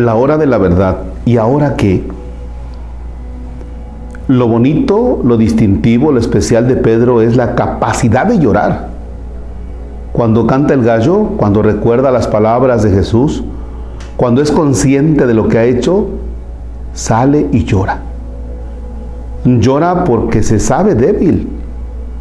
la hora de la verdad. ¿Y ahora qué? Lo bonito, lo distintivo, lo especial de Pedro es la capacidad de llorar. Cuando canta el gallo, cuando recuerda las palabras de Jesús, cuando es consciente de lo que ha hecho, sale y llora. Llora porque se sabe débil.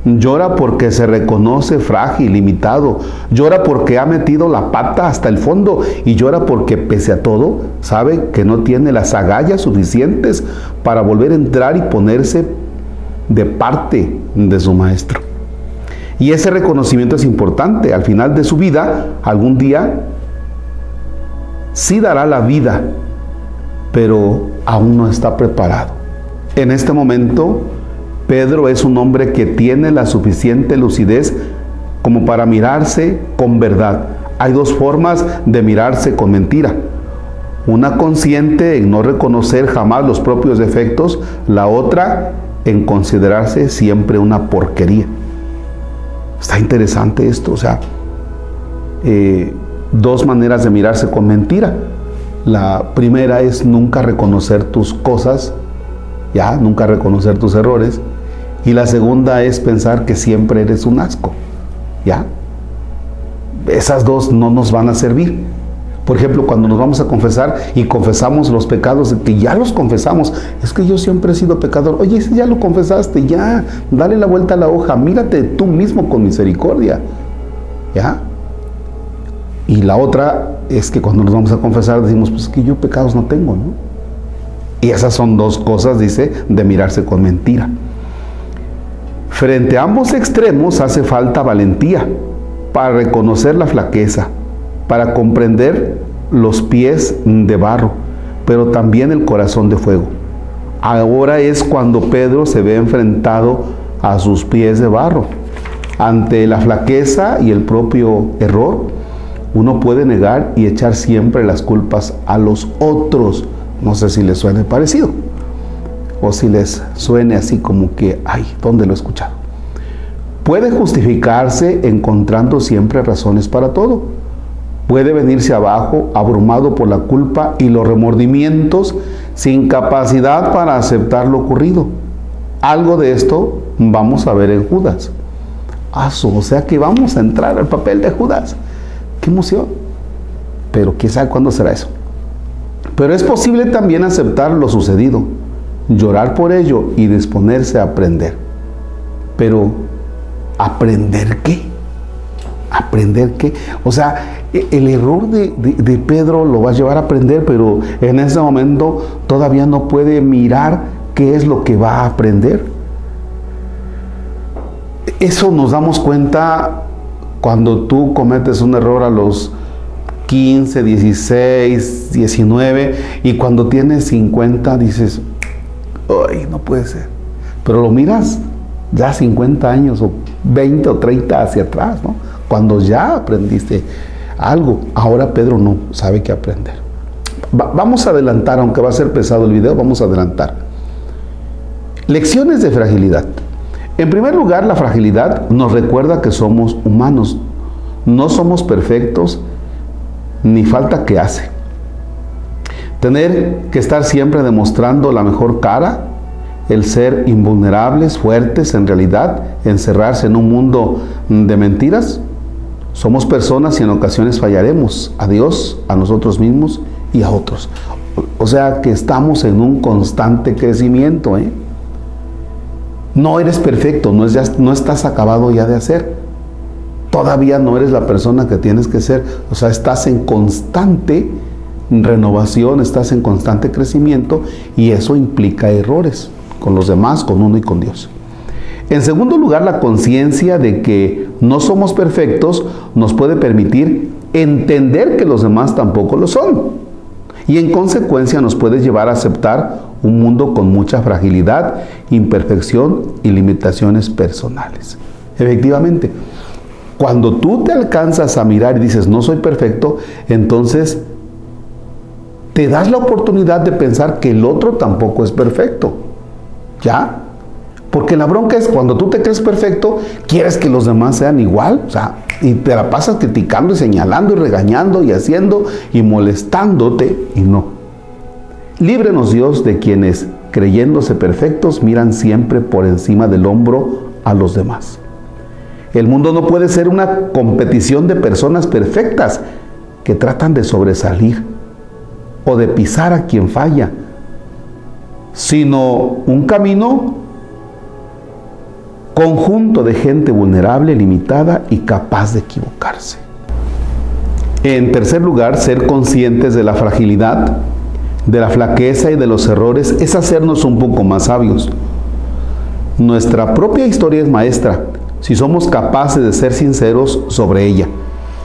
Llora porque se reconoce frágil, limitado. Llora porque ha metido la pata hasta el fondo. Y llora porque pese a todo sabe que no tiene las agallas suficientes para volver a entrar y ponerse de parte de su maestro. Y ese reconocimiento es importante. Al final de su vida, algún día, sí dará la vida, pero aún no está preparado. En este momento, Pedro es un hombre que tiene la suficiente lucidez como para mirarse con verdad. Hay dos formas de mirarse con mentira. Una consciente en no reconocer jamás los propios defectos, la otra en considerarse siempre una porquería. Está interesante esto, o sea, eh, dos maneras de mirarse con mentira. La primera es nunca reconocer tus cosas ya, nunca reconocer tus errores. Y la segunda es pensar que siempre eres un asco, ya. Esas dos no nos van a servir. Por ejemplo, cuando nos vamos a confesar y confesamos los pecados, que ya los confesamos, es que yo siempre he sido pecador. Oye, ya lo confesaste, ya, dale la vuelta a la hoja, mírate tú mismo con misericordia. ¿Ya? Y la otra es que cuando nos vamos a confesar decimos, pues es que yo pecados no tengo, ¿no? Y esas son dos cosas, dice, de mirarse con mentira. Frente a ambos extremos hace falta valentía para reconocer la flaqueza, para comprender los pies de barro, pero también el corazón de fuego. Ahora es cuando Pedro se ve enfrentado a sus pies de barro. Ante la flaqueza y el propio error, uno puede negar y echar siempre las culpas a los otros no sé si les suene parecido o si les suene así como que, ay, ¿dónde lo he escuchado? Puede justificarse encontrando siempre razones para todo. Puede venirse abajo abrumado por la culpa y los remordimientos sin capacidad para aceptar lo ocurrido. Algo de esto vamos a ver en Judas. o sea que vamos a entrar al papel de Judas. ¡Qué emoción! Pero quién sabe cuándo será eso. Pero es posible también aceptar lo sucedido, llorar por ello y disponerse a aprender. Pero, ¿aprender qué? ¿Aprender qué? O sea, e, el error de, Pedro lo va a llevar a aprender, pero en ese momento todavía no puede mirar qué es lo que va a aprender. Eso nos damos cuenta cuando tú cometes un error a los 15, 16, 19 y cuando tienes 50 dices, ay, no puede ser. Pero lo miras ya 50 años o 20 o 30 hacia atrás, ¿no? Cuando ya aprendiste algo. Ahora Pedro no sabe qué aprender. vamos a adelantar, aunque va a ser pesado el video, vamos a adelantar. Lecciones de fragilidad. En primer lugar, la fragilidad nos recuerda que somos humanos. No somos perfectos ni falta que hace. Tener que estar siempre demostrando la mejor cara, el ser invulnerables, fuertes, en realidad, encerrarse en un mundo de mentiras. Somos personas y en ocasiones fallaremos a Dios, a nosotros mismos y a otros. O sea que estamos en un constante crecimiento. ¿eh? No eres perfecto, no, es no estás acabado ya de hacer todavía no eres la persona que tienes que ser. O sea, estás en constante renovación, estás en constante crecimiento y eso implica errores con los demás, con uno y con Dios. En segundo lugar, la conciencia de que no somos perfectos nos puede permitir entender que los demás tampoco lo son. Y en consecuencia nos puede llevar a aceptar un mundo con mucha fragilidad, imperfección y limitaciones personales. Efectivamente, cuando tú te alcanzas a mirar y dices, no soy perfecto, entonces te das la oportunidad de pensar que el otro tampoco es perfecto. ¿Ya? Porque la bronca es cuando tú te crees perfecto, quieres que los demás sean igual. O sea, y te la pasas criticando y señalando y regañando y haciendo y molestándote y no. Líbrenos Dios de quienes, creyéndose perfectos, miran siempre por encima del hombro a los demás. El mundo no puede ser una competición de personas perfectas que tratan de sobresalir o de pisar a quien falla, sino un camino conjunto de gente vulnerable, limitada y capaz de equivocarse. En tercer lugar, ser conscientes de la fragilidad, de la flaqueza y de los errores es hacernos un poco más sabios. Nuestra propia historia es maestra si somos capaces de ser sinceros sobre ella.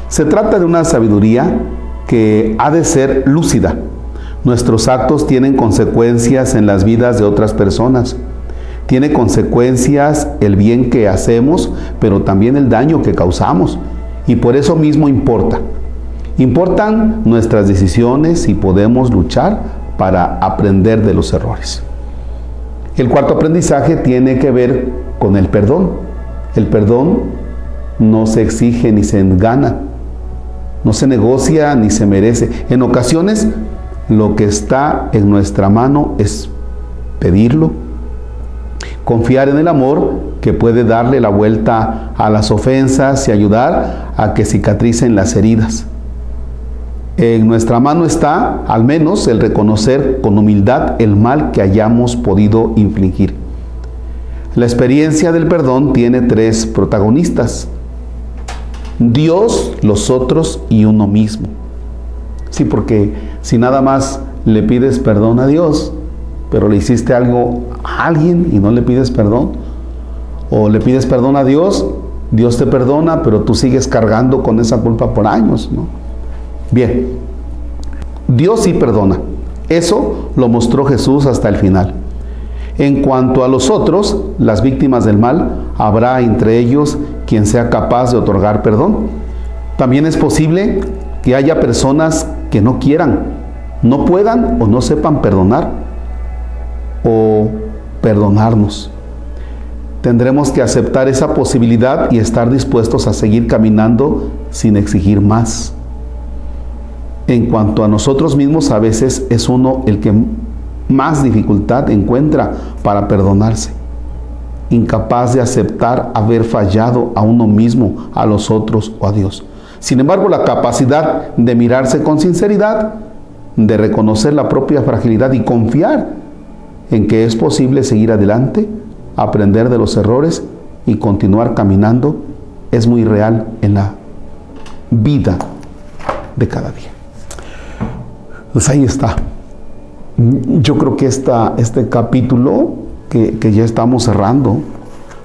Se trata de una sabiduría que ha de ser lúcida. Nuestros actos tienen consecuencias en las vidas de otras personas. Tiene consecuencias el bien que hacemos, pero también el daño que causamos. Y por eso mismo importa. Importan nuestras decisiones y podemos luchar para aprender de los errores. El cuarto aprendizaje tiene que ver con el perdón. El perdón no se exige ni se gana, no se negocia ni se merece. En ocasiones lo que está en nuestra mano es pedirlo, Confiar en el amor que puede darle la vuelta a las ofensas y ayudar a que cicatricen las heridas. En nuestra mano está, al menos, el reconocer con humildad el mal que hayamos podido infligir. La experiencia del perdón tiene tres protagonistas. Dios, los otros y uno mismo. Sí, porque si nada más le pides perdón a Dios, pero le hiciste algo a alguien y no le pides perdón, o le pides perdón a Dios, Dios te perdona, pero tú sigues cargando con esa culpa por años, ¿no? Bien, Dios sí perdona. Eso lo mostró Jesús hasta el final. En cuanto a los otros, las víctimas del mal, habrá entre ellos quien sea capaz de otorgar perdón. También es posible que haya personas que no quieran, no puedan o no sepan perdonar o perdonarnos. Tendremos que aceptar esa posibilidad y estar dispuestos a seguir caminando sin exigir más. En cuanto a nosotros mismos, a veces es uno el que más dificultad encuentra para perdonarse. Incapaz de aceptar haber fallado a uno mismo, a los otros o a Dios. Sin embargo, la capacidad de mirarse con sinceridad, de reconocer la propia fragilidad y confiar en que es posible seguir adelante, aprender de los errores y continuar caminando es muy real en la vida de cada día. Pues ahí está. Yo creo que esta, este capítulo que, que ya estamos cerrando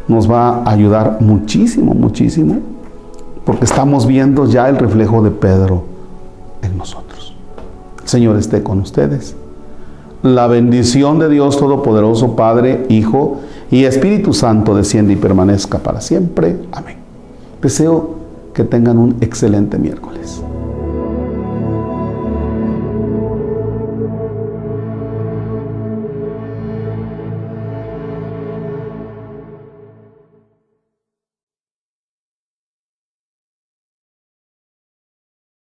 nos va a ayudar muchísimo, muchísimo, porque estamos viendo ya el reflejo de Pedro en nosotros. Señor esté con ustedes la bendición de Dios Todopoderoso, Padre, Hijo y Espíritu Santo desciende y permanezca para siempre. Amén. Deseo que tengan un excelente miércoles.